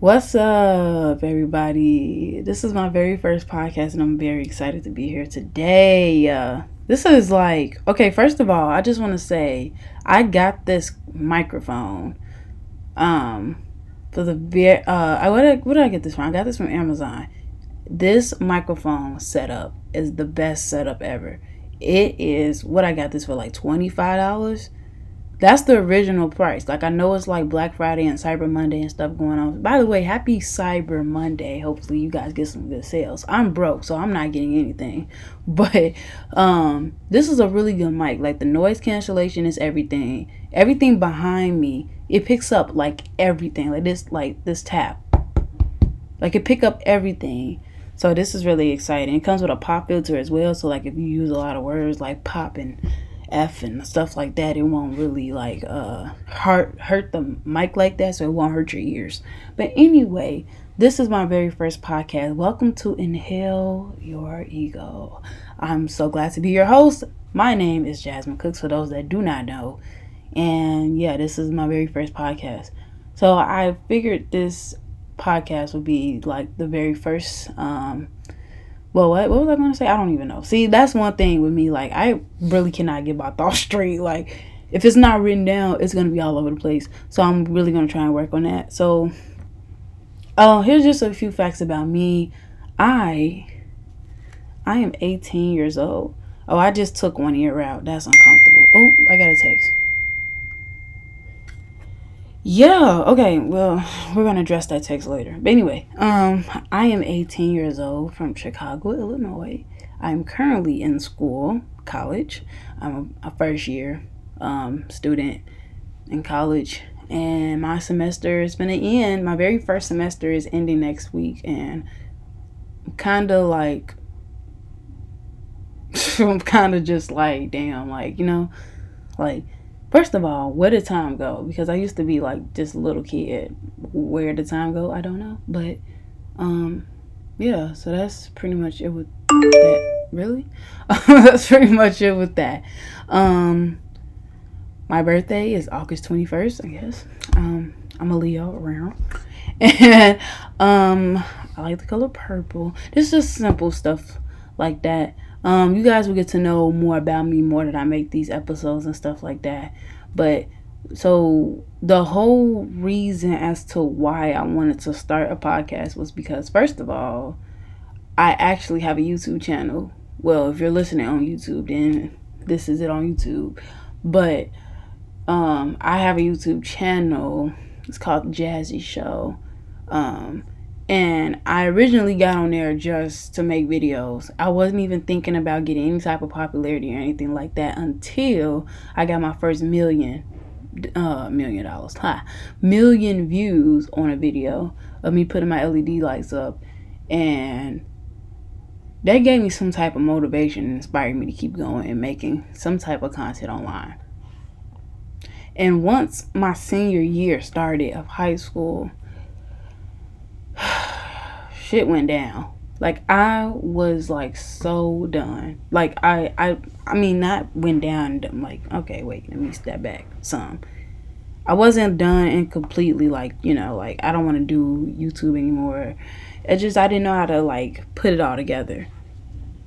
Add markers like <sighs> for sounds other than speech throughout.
What's up, everybody? This is my very first podcast, and I'm very excited to be here today. Uh, this is like, okay, first of all, I just want to say I got this microphone. Um, for the very, uh, I what did I get this from? I got this from Amazon. This microphone setup is the best setup ever. It is what I got this for like twenty five dollars that's the original price. Like I know it's like Black Friday and Cyber Monday and stuff going on. By the way, happy Cyber Monday. Hopefully you guys get some good sales. I'm broke, so I'm not getting anything. <laughs> But um this is a really good mic. Like the noise cancellation is everything. Everything behind me, it picks up like everything. Like this like this tap. Like it pick up everything. So this is really exciting. It comes with a pop filter as well. So like if you use a lot of words like pop and F and stuff like that, it won't really like uh hurt hurt the mic like that, so it won't hurt your ears. But anyway, this is my very first podcast. Welcome to Inhale Your Ego. I'm so glad to be your host. My name is Jasmine Cooks for those that do not know. And yeah, this is my very first podcast. So I figured this podcast would be like the very first um well, what, what was I going to say? I don't even know. See, that's one thing with me. Like, I really cannot get my <laughs> thoughts straight. Like, if it's not written down, it's going to be all over the place. So, I'm really going to try and work on that. So, uh, here's just a few facts about me. I, I am 18 years old. Oh, I just took one ear out. That's uncomfortable. Oh, I got a text. Yeah, okay, well, we're gonna address that text later. But anyway, um, I am 18 years old from Chicago, Illinois. I'm currently in school, college. I'm a, first year um, student in college, and my semester is gonna end. My very first semester is ending next week, and kind of like, <laughs> I'm kind of just like, damn, like, you know, like, First of all, where did time go? Because I used to be like just a little kid. Where did time go? I don't know. But um yeah, so that's pretty much it with that. Really? <laughs> that's pretty much it with that. Um my birthday is August 21st, I guess. Um I'm a Leo around. And <laughs> um I like the color purple. It's just simple stuff like that. Um, you guys will get to know more about me more that I make these episodes and stuff like that. But so the whole reason as to why I wanted to start a podcast was because first of all, I actually have a YouTube channel. Well, if you're listening on YouTube, then this is it on YouTube. But um, I have a YouTube channel. It's called Jazzy Show. Um, and I originally got on there just to make videos. I wasn't even thinking about getting any type of popularity or anything like that until I got my first million uh million dollars high million views on a video of me putting my LED lights up and that gave me some type of motivation and inspired me to keep going and making some type of content online. And once my senior year started of high school, shit went down. Like I was like so done. Like I I I mean not went down I'm like okay wait let me step back some. I wasn't done and completely like you know like I don't want to do YouTube anymore. It just I didn't know how to like put it all together.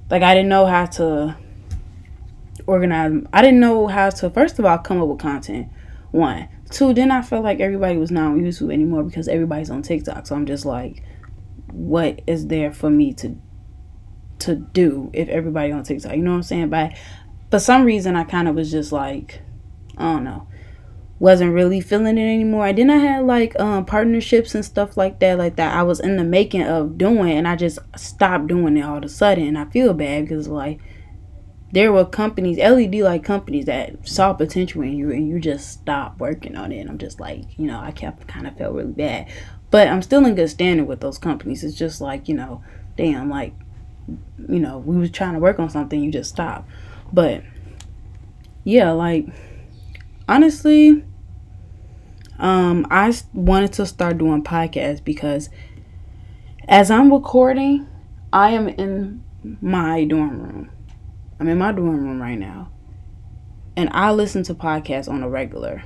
Like I didn't know how to organize. I didn't know how to first of all come up with content. One, two. Then I felt like everybody was not on YouTube anymore because everybody's on TikTok. So I'm just like what is there for me to to do if everybody on TikTok. You know what I'm saying? But for some reason I kind of was just like, I don't know. Wasn't really feeling it anymore. And then I had like um partnerships and stuff like that, like that I was in the making of doing and I just stopped doing it all of a sudden and I feel bad because like there were companies, LED like companies that saw potential in you and you just stopped working on it. And I'm just like, you know, I kept kind of felt really bad. But I'm still in good standing with those companies. It's just like, you know, damn, like, you know, we was trying to work on something, you just stop. But yeah, like honestly, um, I wanted to start doing podcasts because as I'm recording, I am in my dorm room. I'm in my dorm room right now. And I listen to podcasts on a regular.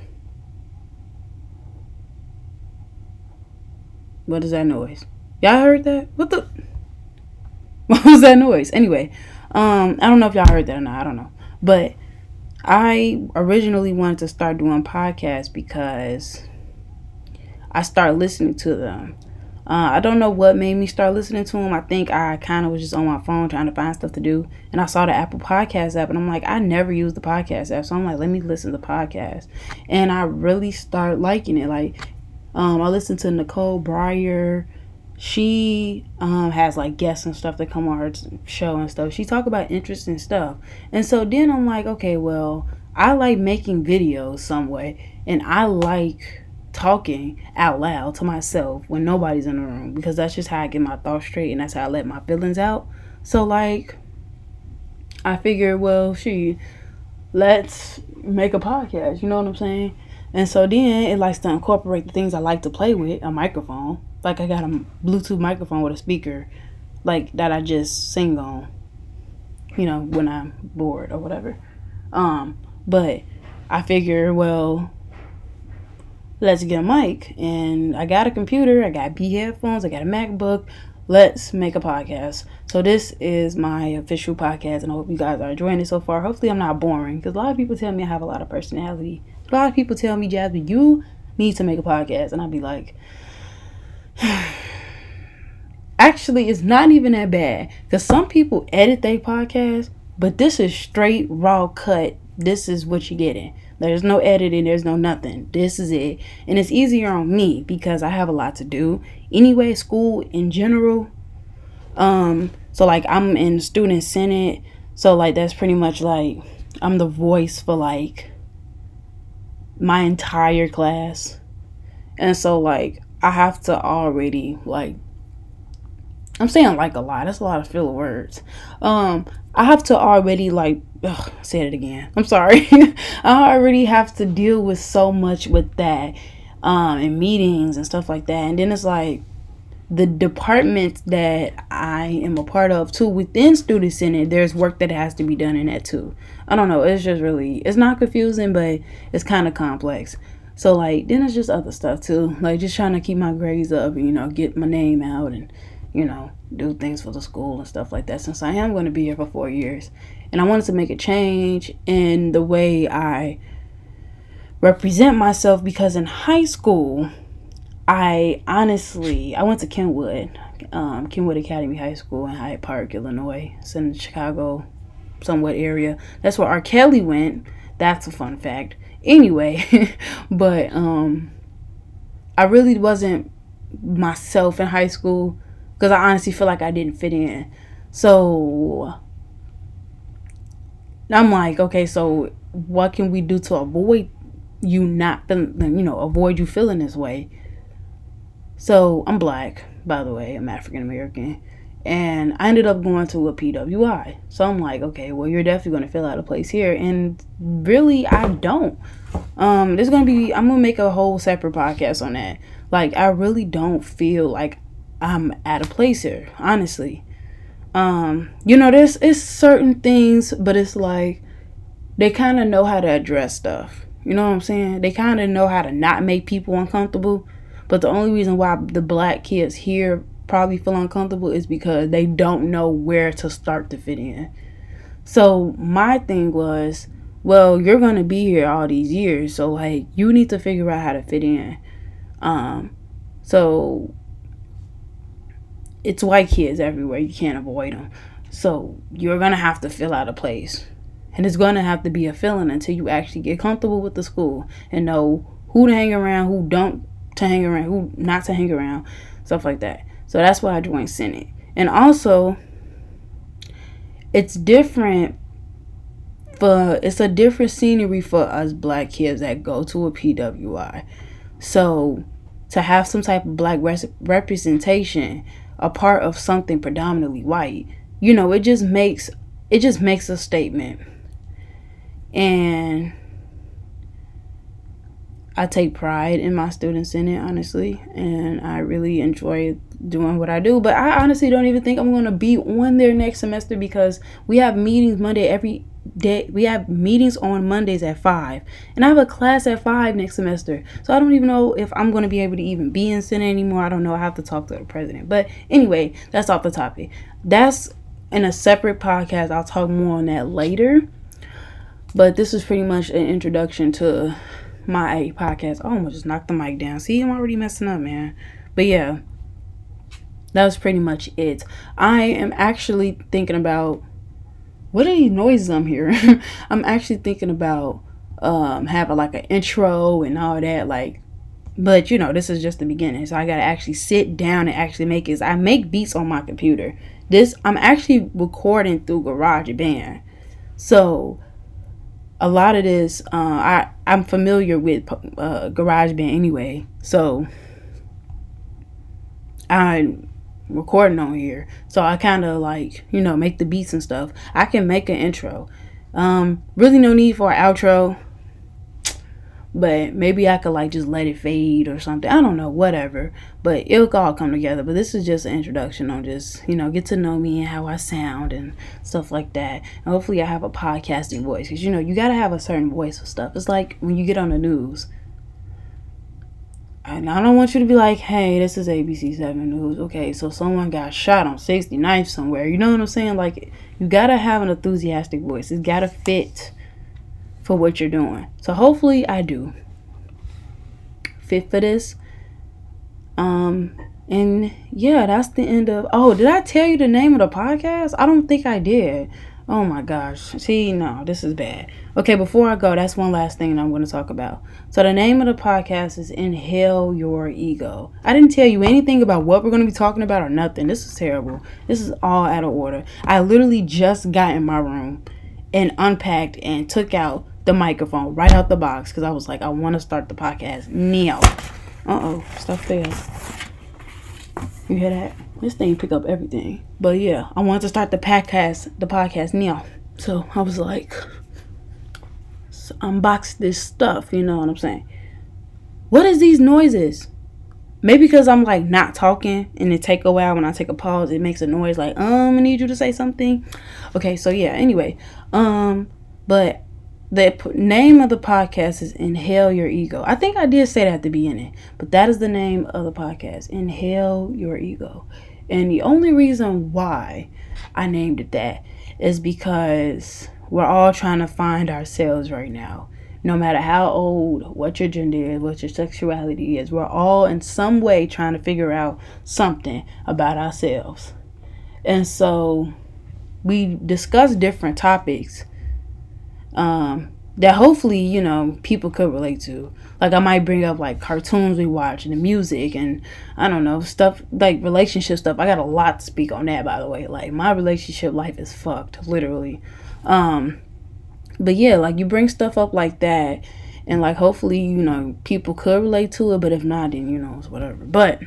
What is that noise? Y'all heard that? What the? <laughs> What was that noise? Anyway, um, I don't know if y'all heard that or not. I don't know. But I originally wanted to start doing podcasts because I started listening to them. Uh, I don't know what made me start listening to them. I think I kind of was just on my phone trying to find stuff to do. And I saw the Apple Podcast app, and I'm like, I never use the podcast app. So I'm like, let me listen to podcasts. And I really start liking it. Like, um, I listened to Nicole Byer she um, has like guests and stuff that come on her show and stuff. She talk about interesting stuff, and so then I'm like, okay, well, I like making videos some way, and I like talking out loud to myself when nobody's in the room because that's just how I get my thoughts straight and that's how I let my feelings out. So like, I figured, well, she, let's make a podcast. You know what I'm saying? And so then it likes to incorporate the things I like to play with, a microphone like I got a Bluetooth microphone with a speaker, like that I just sing on, you know, when I'm bored or whatever. Um, but I figure, well, let's get a mic, and I got a computer, I got B headphones, I got a MacBook. Let's make a podcast. So this is my official podcast, and I hope you guys are enjoying it so far. Hopefully, I'm not boring because a lot of people tell me I have a lot of personality. A lot of people tell me, Jasmine, you need to make a podcast, and I'd be like, <sighs> actually it's not even that bad. Because some people edit their podcast but this is straight raw cut. This is what you're getting there's no editing. There's no nothing. This is it. And it's easier on me because i have a lot to do. Anyway school in general um so like i'm in student senate. So like that's pretty much like i'm the voice for like my entire class and so like I have to already like I'm saying like a lot. That's a lot of filler words. Um, I have to already like ugh, say it again. I'm sorry. <laughs> I already have to deal with so much with that, um, and meetings and stuff like that. And then it's like the departments that I am a part of too within Student Senate. There's work that has to be done in that too. I don't know. It's just really it's not confusing, but it's kind of complex. So like then it's just other stuff too, like just trying to keep my grades up and you know get my name out and you know do things for the school and stuff like that. Since I am going to be here for four years, and I wanted to make a change in the way I represent myself because in high school, I honestly I went to Kenwood, um, Kenwood Academy High School in Hyde Park, Illinois. It's in the Chicago somewhat area. That's where R. Kelly went. That's a fun fact anyway <laughs> but um i really wasn't myself in high school because i honestly feel like i didn't fit in so i'm like okay so what can we do to avoid you not you know avoid you feeling this way so i'm black by the way i'm african american and I ended up going to a PWI. So I'm like, okay, well, you're definitely going to fill out a place here. And really, I don't. Um, there's going to be, I'm going to make a whole separate podcast on that. Like, I really don't feel like I'm at a place here, honestly. Um, you know, there's, it's certain things, but it's like, they kind of know how to address stuff. You know what I'm saying? They kind of know how to not make people uncomfortable. But the only reason why the black kids here probably feel uncomfortable is because they don't know where to start to fit in. So my thing was, well, you're gonna be here all these years, so like you need to figure out how to fit in. Um, so it's white kids everywhere. You can't avoid them. So you're gonna have to fill out a place, and it's gonna have to be a feeling until you actually get comfortable with the school and know who to hang around, who don't to hang around, who not to hang around, stuff like that. So that's why I joined Senate. And also, it's different for it's a different scenery for us black kids that go to a PWI. So to have some type of black res- representation, a part of something predominantly white, you know, it just makes it just makes a statement. And I take pride in my students in it, honestly, and I really enjoy doing what I do. But I honestly don't even think I'm going to be on there next semester because we have meetings Monday every day. We have meetings on Mondays at 5, and I have a class at 5 next semester. So I don't even know if I'm going to be able to even be in Senate anymore. I don't know. I have to talk to the president. But anyway, that's off the topic. That's in a separate podcast. I'll talk more on that later. But this is pretty much an introduction to my podcast. I almost just knocked the mic down. See, I'm already messing up, man. But yeah, that was pretty much it. I am actually thinking about what are these noises I'm hearing? <laughs> I'm actually thinking about um having like an intro and all that, like but you know, this is just the beginning. So I gotta actually sit down and actually make it. I make beats on my computer. This I'm actually recording through GarageBand. So a lot of this, uh, I I'm familiar with uh, GarageBand anyway, so I'm recording on here. So I kind of like you know make the beats and stuff. I can make an intro. Um, really no need for an outro but maybe I could like just let it fade or something. I don't know, whatever. But it'll all come together. But this is just an introduction on just, you know, get to know me and how I sound and stuff like that. And hopefully I have a podcasting voice. Because, you know, you got to have a certain voice for stuff. It's like when you get on the news. And I don't want you to be like, hey, this is ABC7 News. Okay, so someone got shot on 69th somewhere. You know what I'm saying? Like, you got to have an enthusiastic voice. It's got to fit for what you're doing. So hopefully I do fit for this. Um and yeah, that's the end of Oh, did I tell you the name of the podcast? I don't think I did. Oh my gosh. See, no, this is bad. Okay, before I go, that's one last thing I'm going to talk about. So, the name of the podcast is Inhale Your Ego. I didn't tell you anything about what we're going to be talking about or nothing. This is terrible. This is all out of order. I literally just got in my room and unpacked and took out the microphone right out the box because I was like, I want to start the podcast now. Uh oh, stuff fell. You hear that? This thing pick up everything. But yeah, I wanted to start the podcast, the podcast now. So I was like, unbox this stuff. You know what I'm saying? What is these noises? Maybe because I'm like not talking and it take a while when I take a pause, it makes a noise like, um, I need you to say something. Okay, so yeah, anyway. Um, but the name of the podcast is Inhale Your Ego. I think I did say that at the beginning, but that is the name of the podcast Inhale Your Ego. And the only reason why I named it that is because we're all trying to find ourselves right now. No matter how old, what your gender is, what your sexuality is, we're all in some way trying to figure out something about ourselves. And so we discuss different topics um, that hopefully you know people could relate to. Like I might bring up like cartoons we watch and the music and I don't know stuff like relationship stuff. I got a lot to speak on that by the way. Like my relationship life is fucked literally. Um, but yeah, like you bring stuff up like that and like hopefully you know people could relate to it. But if not, then you know it's whatever. But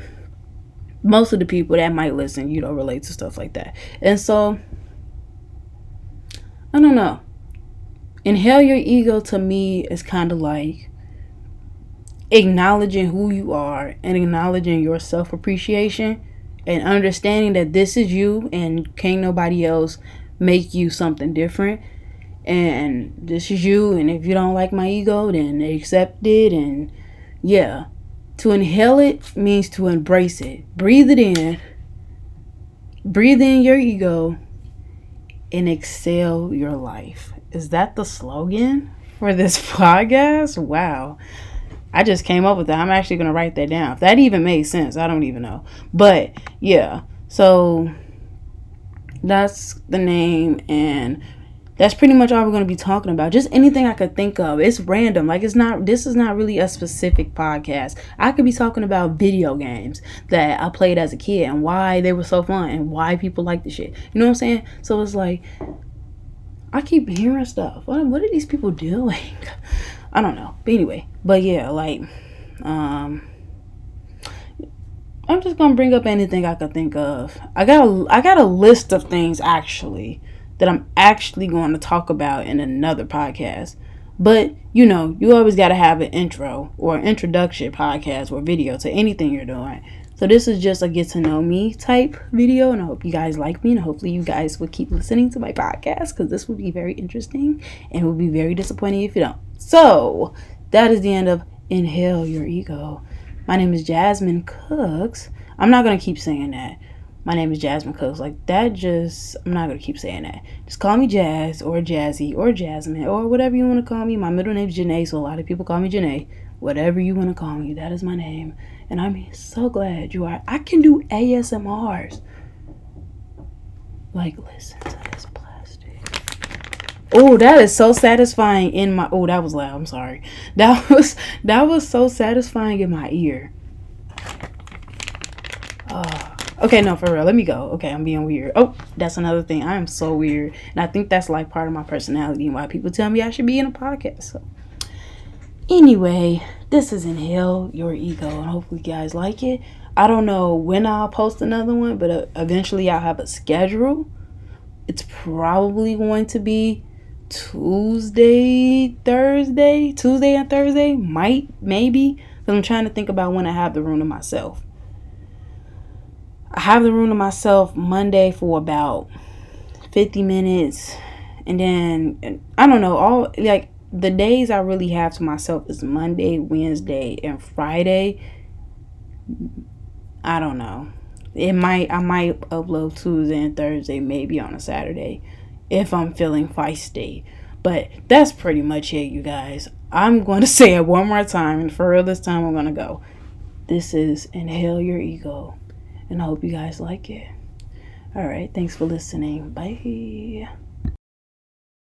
most of the people that might listen, you know, relate to stuff like that. And so I don't know Inhale your ego to me is kind of like acknowledging who you are and acknowledging your self appreciation and understanding that this is you and can't nobody else make you something different. And this is you, and if you don't like my ego, then accept it. And yeah, to inhale it means to embrace it. Breathe it in, breathe in your ego, and exhale your life is that the slogan for this <laughs> podcast? Wow. I just came up with that. I'm actually going to write that down. If that even made sense, I don't even know. But yeah, so that's the name and that's pretty much all we're going to be talking about. Just anything I could think of. It's random. Like it's not this is not really a specific podcast. I could be talking about video games that I played as a kid and why they were so fun and why people like the shit. You know what I'm saying? So it's like I keep hearing stuff. What what are these people doing? <laughs> I don't know. But anyway, but yeah, like um I'm just gonna bring up anything I could think of. I got a I got a list of things actually that I'm actually going to talk about in another podcast. But you know, you always got to have an intro or introduction podcast or video to anything you're doing. So this is just a get to know me type video, and I hope you guys like me, and hopefully you guys will keep listening to my podcast because this will be very interesting and it will be very disappointing if you don't. So that is the end of Inhale Your Ego. My name is Jasmine Cooks. I'm not gonna keep saying that. My name is Jasmine Cooks. Like that just I'm not gonna keep saying that. Just call me Jazz or Jazzy or Jasmine or whatever you want to call me. My middle name is Janae, so a lot of people call me Janae. Whatever you want to call me, that is my name. And I'm so glad you are. I can do ASMRs. Like, listen to this plastic. Oh, that is so satisfying in my. Oh, that was loud. I'm sorry. That <laughs> was that was so satisfying in my ear. Oh. Okay, no, for real. Let me go. Okay, I'm being weird. Oh, that's another thing. I am so weird, and I think that's like part of my personality and why people tell me I should be in a podcast. So, anyway, this is Inhale Your Ego, and hopefully, you guys like it. I don't know when I'll post another one, but uh, eventually, I'll have a schedule. It's probably going to be Tuesday, Thursday, Tuesday and Thursday. Might, maybe, because I'm trying to think about when I have the room to myself. I have the room to myself Monday for about 50 minutes. And then, I don't know, all like the days I really have to myself is Monday, Wednesday, and Friday. I don't know. It might, I might upload Tuesday and Thursday, maybe on a Saturday if I'm feeling feisty. But that's pretty much it, you guys. I'm going <laughs> to say it one more time, and for real this time, I'm going to go. This is Inhale Your Ego and I hope you guys like it. All right, thanks for listening. Bye.